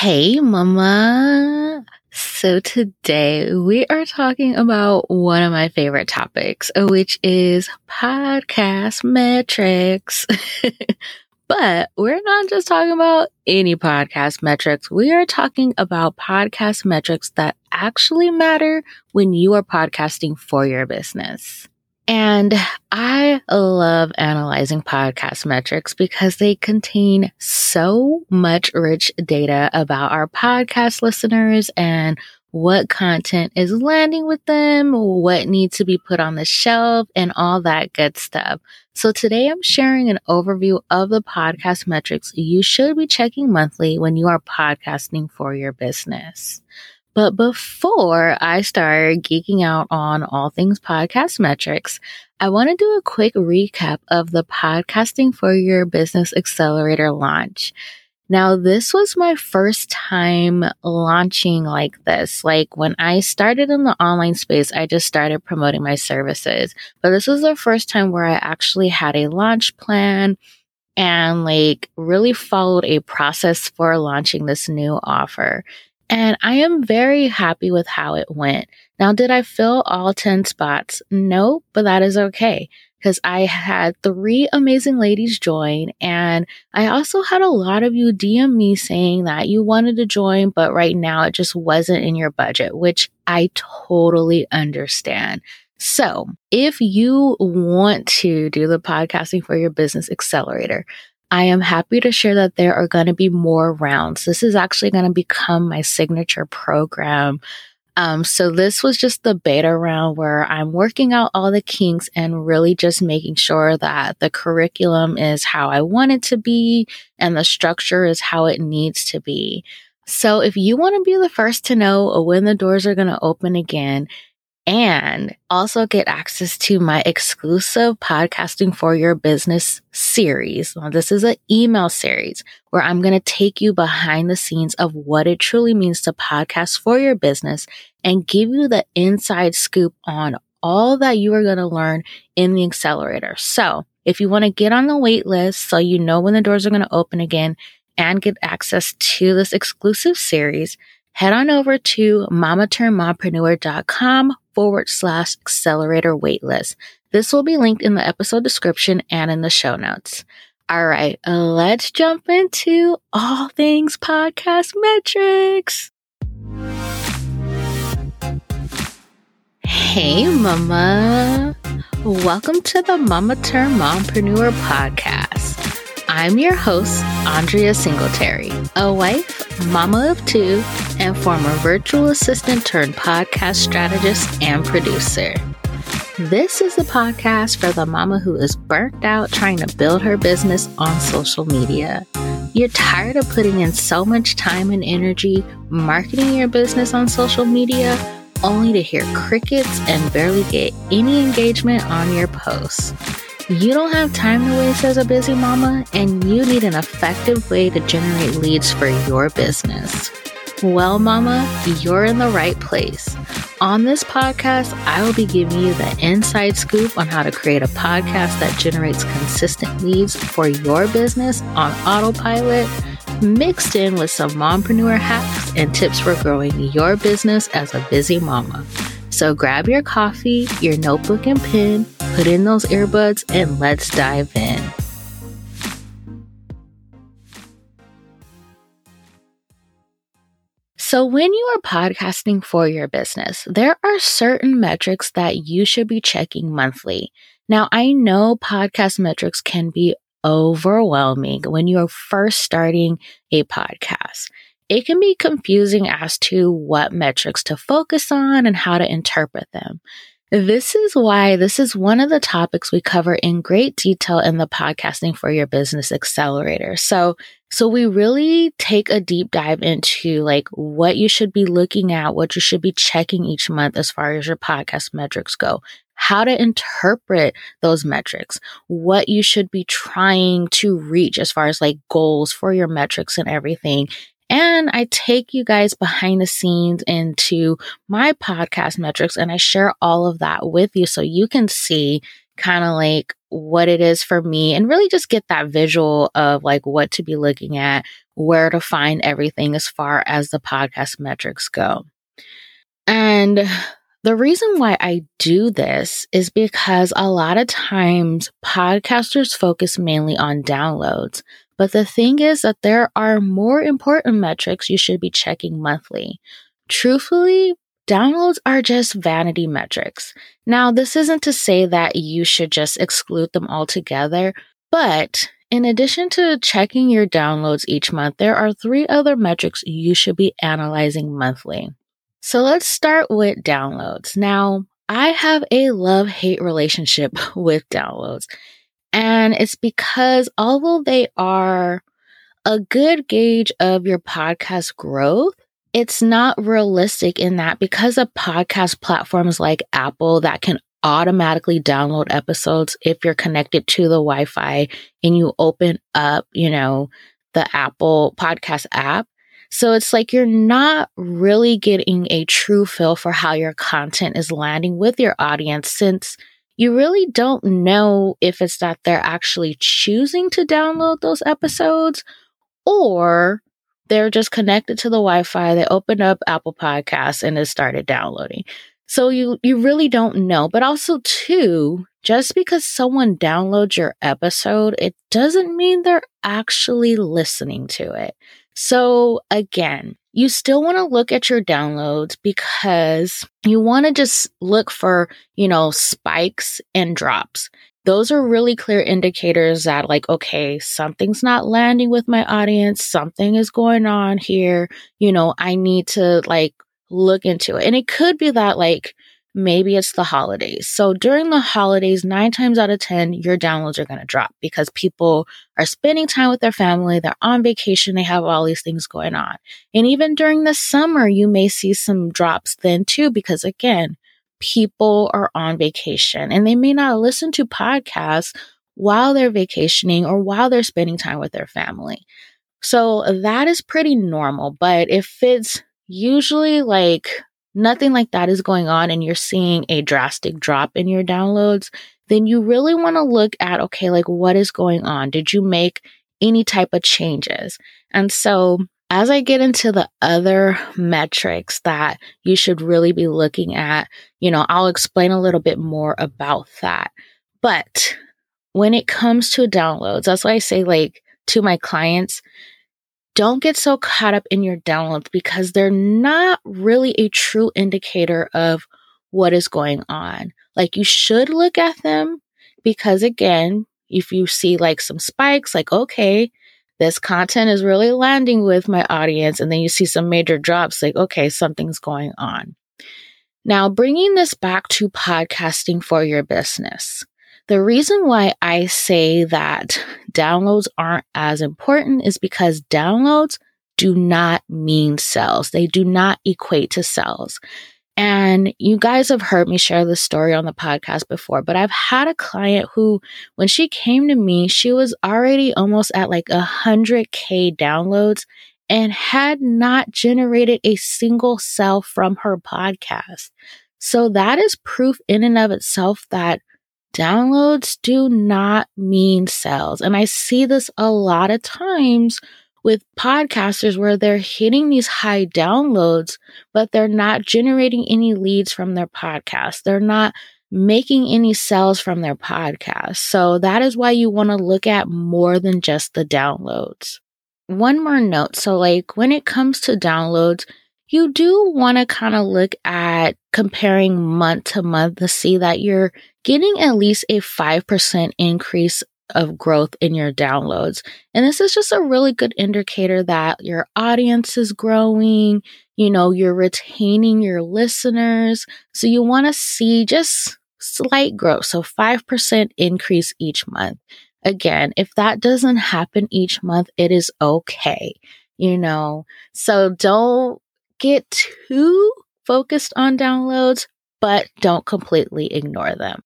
Hey, mama. So today we are talking about one of my favorite topics, which is podcast metrics. but we're not just talking about any podcast metrics. We are talking about podcast metrics that actually matter when you are podcasting for your business. And I love analyzing podcast metrics because they contain so much rich data about our podcast listeners and what content is landing with them, what needs to be put on the shelf, and all that good stuff. So today I'm sharing an overview of the podcast metrics you should be checking monthly when you are podcasting for your business. But before I start geeking out on all things podcast metrics, I want to do a quick recap of the Podcasting for Your Business Accelerator launch. Now, this was my first time launching like this. Like when I started in the online space, I just started promoting my services. But this was the first time where I actually had a launch plan and like really followed a process for launching this new offer. And I am very happy with how it went. Now, did I fill all 10 spots? No, but that is okay because I had three amazing ladies join and I also had a lot of you DM me saying that you wanted to join, but right now it just wasn't in your budget, which I totally understand. So if you want to do the podcasting for your business accelerator, I am happy to share that there are going to be more rounds. This is actually going to become my signature program. Um, so this was just the beta round where I'm working out all the kinks and really just making sure that the curriculum is how I want it to be and the structure is how it needs to be. So if you want to be the first to know when the doors are going to open again, and also get access to my exclusive podcasting for your business series. Now, this is an email series where I'm going to take you behind the scenes of what it truly means to podcast for your business and give you the inside scoop on all that you are going to learn in the accelerator. So if you want to get on the wait list so you know when the doors are going to open again and get access to this exclusive series, head on over to mamaturnedmompreneur.com forward slash accelerator waitlist. This will be linked in the episode description and in the show notes. All right, let's jump into all things podcast metrics. Hey, mama. Welcome to the Mama Turned Mompreneur podcast. I'm your host, Andrea Singletary, a wife, mama of two, and former virtual assistant turned podcast strategist and producer. This is the podcast for the mama who is burnt out trying to build her business on social media. You're tired of putting in so much time and energy marketing your business on social media only to hear crickets and barely get any engagement on your posts. You don't have time to waste as a busy mama, and you need an effective way to generate leads for your business. Well, mama, you're in the right place. On this podcast, I will be giving you the inside scoop on how to create a podcast that generates consistent leads for your business on autopilot, mixed in with some mompreneur hacks and tips for growing your business as a busy mama. So grab your coffee, your notebook and pen, put in those earbuds, and let's dive in. So, when you are podcasting for your business, there are certain metrics that you should be checking monthly. Now, I know podcast metrics can be overwhelming when you are first starting a podcast it can be confusing as to what metrics to focus on and how to interpret them. This is why this is one of the topics we cover in great detail in the podcasting for your business accelerator. So, so we really take a deep dive into like what you should be looking at, what you should be checking each month as far as your podcast metrics go, how to interpret those metrics, what you should be trying to reach as far as like goals for your metrics and everything. And I take you guys behind the scenes into my podcast metrics and I share all of that with you so you can see kind of like what it is for me and really just get that visual of like what to be looking at, where to find everything as far as the podcast metrics go. And the reason why I do this is because a lot of times podcasters focus mainly on downloads. But the thing is that there are more important metrics you should be checking monthly. Truthfully, downloads are just vanity metrics. Now, this isn't to say that you should just exclude them altogether, but in addition to checking your downloads each month, there are three other metrics you should be analyzing monthly. So let's start with downloads. Now, I have a love hate relationship with downloads. And it's because although they are a good gauge of your podcast growth, it's not realistic in that because of podcast platforms like Apple that can automatically download episodes if you're connected to the Wi Fi and you open up, you know, the Apple podcast app, so it's like you're not really getting a true feel for how your content is landing with your audience since you really don't know if it's that they're actually choosing to download those episodes or they're just connected to the Wi-Fi. They opened up Apple Podcasts and it started downloading. So you you really don't know. But also too, just because someone downloads your episode, it doesn't mean they're actually listening to it. So again, you still want to look at your downloads because you want to just look for, you know, spikes and drops. Those are really clear indicators that, like, okay, something's not landing with my audience. Something is going on here. You know, I need to like look into it. And it could be that, like, maybe it's the holidays. So during the holidays, nine times out of 10, your downloads are going to drop because people are spending time with their family. They're on vacation. They have all these things going on. And even during the summer, you may see some drops then too, because again, people are on vacation and they may not listen to podcasts while they're vacationing or while they're spending time with their family. So that is pretty normal. But if it's usually like nothing like that is going on and you're seeing a drastic drop in your downloads, then you really want to look at, okay, like what is going on? Did you make any type of changes? And so as I get into the other metrics that you should really be looking at, you know, I'll explain a little bit more about that. But when it comes to downloads, that's why I say, like, to my clients, don't get so caught up in your downloads because they're not really a true indicator of what is going on. Like you should look at them because again, if you see like some spikes, like, okay, this content is really landing with my audience. And then you see some major drops, like, okay, something's going on. Now, bringing this back to podcasting for your business. The reason why I say that downloads aren't as important is because downloads do not mean sales. They do not equate to sales. And you guys have heard me share this story on the podcast before, but I've had a client who, when she came to me, she was already almost at like a hundred K downloads and had not generated a single sale from her podcast. So that is proof in and of itself that downloads do not mean sales. And I see this a lot of times with podcasters where they're hitting these high downloads, but they're not generating any leads from their podcast. They're not making any sales from their podcast. So that is why you want to look at more than just the downloads. One more note. So like when it comes to downloads, you do want to kind of look at comparing month to month to see that you're getting at least a 5% increase of growth in your downloads. And this is just a really good indicator that your audience is growing, you know, you're retaining your listeners. So you want to see just slight growth. So 5% increase each month. Again, if that doesn't happen each month, it is okay, you know. So don't get too focused on downloads, but don't completely ignore them.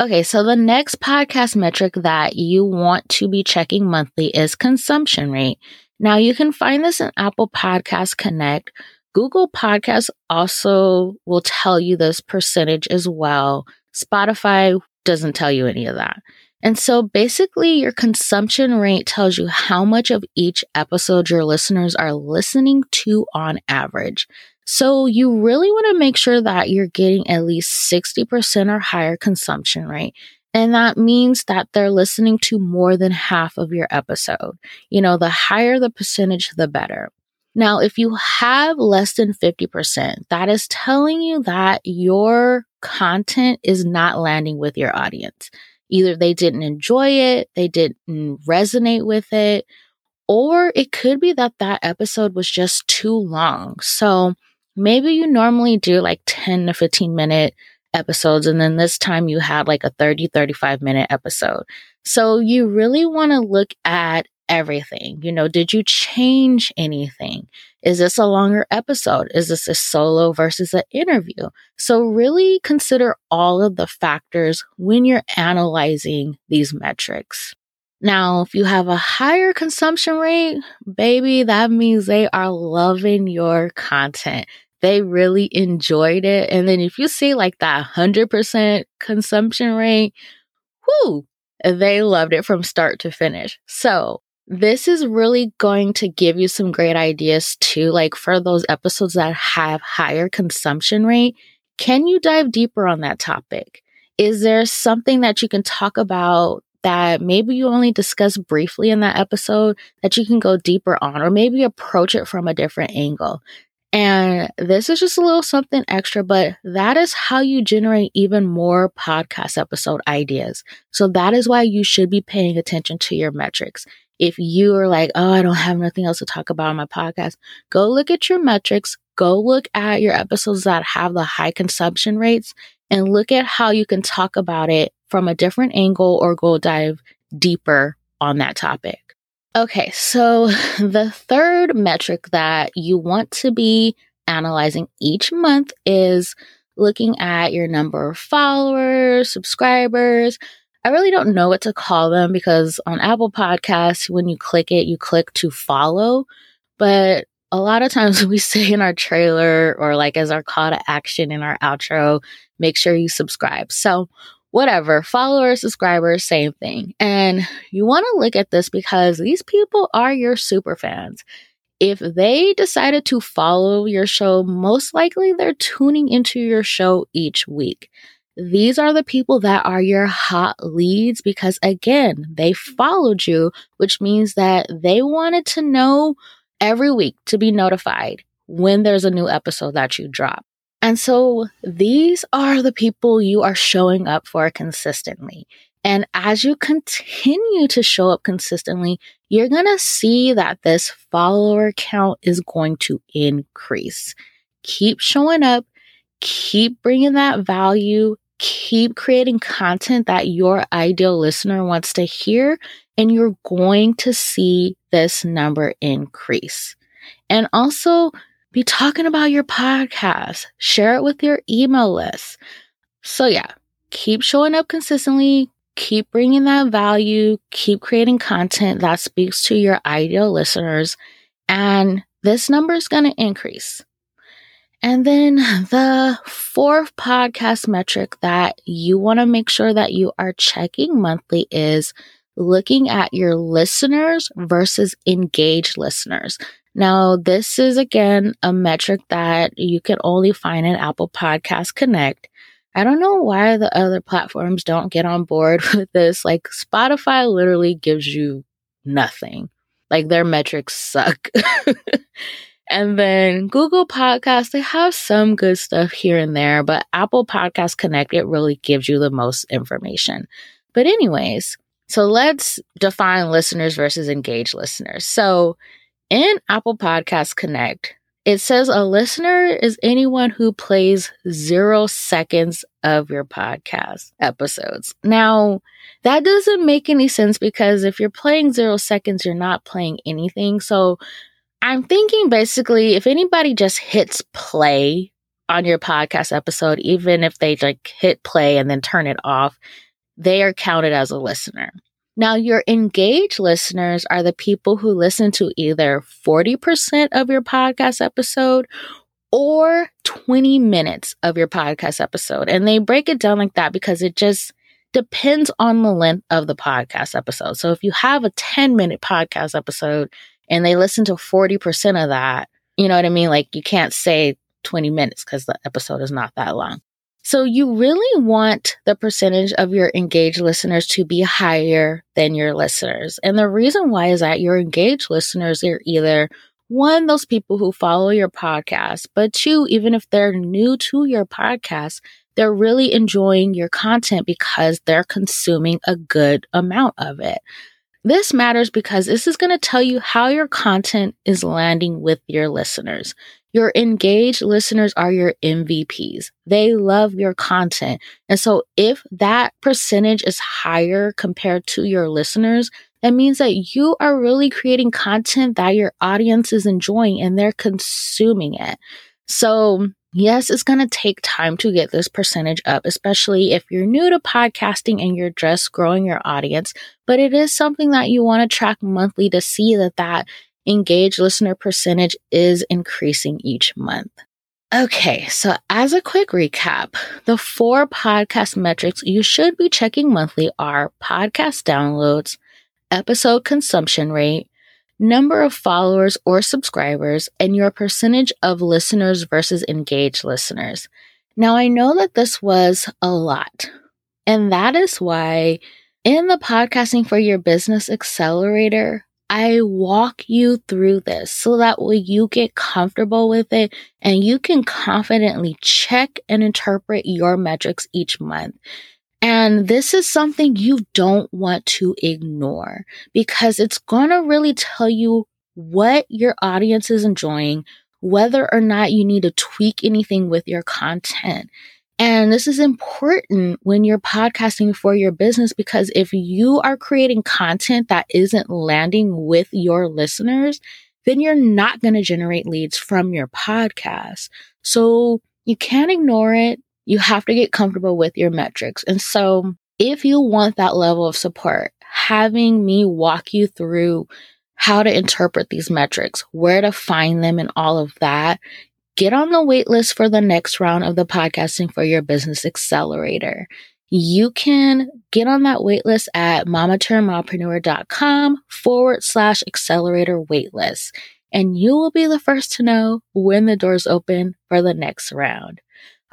Okay, so the next podcast metric that you want to be checking monthly is consumption rate. Now you can find this in Apple Podcast Connect. Google Podcasts also will tell you this percentage as well. Spotify doesn't tell you any of that. And so basically, your consumption rate tells you how much of each episode your listeners are listening to on average. So you really want to make sure that you're getting at least 60% or higher consumption rate. And that means that they're listening to more than half of your episode. You know, the higher the percentage, the better. Now, if you have less than 50%, that is telling you that your content is not landing with your audience. Either they didn't enjoy it, they didn't resonate with it, or it could be that that episode was just too long. So maybe you normally do like 10 to 15 minute episodes, and then this time you had like a 30, 35 minute episode. So you really want to look at everything. You know, did you change anything? Is this a longer episode? Is this a solo versus an interview? So, really consider all of the factors when you're analyzing these metrics. Now, if you have a higher consumption rate, baby, that means they are loving your content. They really enjoyed it. And then if you see like that 100% consumption rate, whoo, they loved it from start to finish. So this is really going to give you some great ideas too. Like for those episodes that have higher consumption rate, can you dive deeper on that topic? Is there something that you can talk about that maybe you only discuss briefly in that episode that you can go deeper on, or maybe approach it from a different angle? And this is just a little something extra, but that is how you generate even more podcast episode ideas. So that is why you should be paying attention to your metrics if you are like, oh, I don't have nothing else to talk about on my podcast, go look at your metrics, go look at your episodes that have the high consumption rates, and look at how you can talk about it from a different angle or go dive deeper on that topic. Okay, so the third metric that you want to be analyzing each month is looking at your number of followers, subscribers, I really don't know what to call them because on Apple Podcasts, when you click it, you click to follow. But a lot of times we say in our trailer or like as our call to action in our outro, make sure you subscribe. So, whatever, follower, subscriber, same thing. And you want to look at this because these people are your super fans. If they decided to follow your show, most likely they're tuning into your show each week. These are the people that are your hot leads because, again, they followed you, which means that they wanted to know every week to be notified when there's a new episode that you drop. And so these are the people you are showing up for consistently. And as you continue to show up consistently, you're going to see that this follower count is going to increase. Keep showing up, keep bringing that value, keep creating content that your ideal listener wants to hear, and you're going to see this number increase. And also be talking about your podcast, share it with your email list. So, yeah, keep showing up consistently, keep bringing that value, keep creating content that speaks to your ideal listeners, and this number is going to increase. And then the fourth podcast metric that you want to make sure that you are checking monthly is looking at your listeners versus engaged listeners. Now, this is again a metric that you can only find in Apple Podcast Connect. I don't know why the other platforms don't get on board with this. Like Spotify literally gives you nothing. Like their metrics suck. And then Google Podcasts, they have some good stuff here and there, but Apple Podcast Connect, it really gives you the most information. But, anyways, so let's define listeners versus engaged listeners. So, in Apple Podcast Connect, it says a listener is anyone who plays zero seconds of your podcast episodes. Now, that doesn't make any sense because if you're playing zero seconds, you're not playing anything. So, I'm thinking basically if anybody just hits play on your podcast episode, even if they like hit play and then turn it off, they are counted as a listener. Now, your engaged listeners are the people who listen to either 40% of your podcast episode or 20 minutes of your podcast episode. And they break it down like that because it just depends on the length of the podcast episode. So if you have a 10 minute podcast episode and they listen to 40% of that, you know what I mean? Like you can't say 20 minutes because the episode is not that long. So you really want the percentage of your engaged listeners to be higher than your listeners. And the reason why is that your engaged listeners are either one, those people who follow your podcast, but two, even if they're new to your podcast, they're really enjoying your content because they're consuming a good amount of it. This matters because this is going to tell you how your content is landing with your listeners. Your engaged listeners are your MVPs. They love your content. And so if that percentage is higher compared to your listeners, that means that you are really creating content that your audience is enjoying and they're consuming it. So yes, it's going to take time to get this percentage up, especially if you're new to podcasting and you're just growing your audience. But it is something that you want to track monthly to see that that engaged listener percentage is increasing each month. Okay, so as a quick recap, the four podcast metrics you should be checking monthly are podcast downloads, episode consumption rate, number of followers or subscribers, and your percentage of listeners versus engaged listeners. Now, I know that this was a lot, and that is why in the Podcasting for Your Business Accelerator, I walk you through this so that way you get comfortable with it and you can confidently check and interpret your metrics each month. And this is something you don't want to ignore because it's going to really tell you what your audience is enjoying, whether or not you need to tweak anything with your content. And this is important when you're podcasting for your business because if you are creating content that isn't landing with your listeners, then you're not going to generate leads from your podcast. So you can't ignore it. You have to get comfortable with your metrics. And so if you want that level of support, having me walk you through how to interpret these metrics, where to find them and all of that get on the waitlist for the next round of the Podcasting for Your Business Accelerator. You can get on that waitlist at mamaturnedmompreneur.com forward slash accelerator waitlist. And you will be the first to know when the doors open for the next round.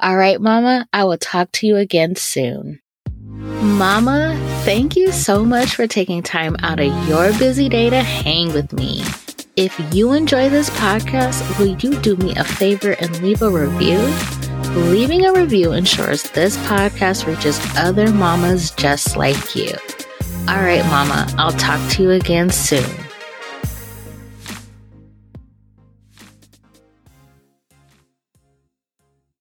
All right, Mama, I will talk to you again soon. Mama, thank you so much for taking time out of your busy day to hang with me. If you enjoy this podcast, will you do me a favor and leave a review? Leaving a review ensures this podcast reaches other mamas just like you. All right, mama, I'll talk to you again soon.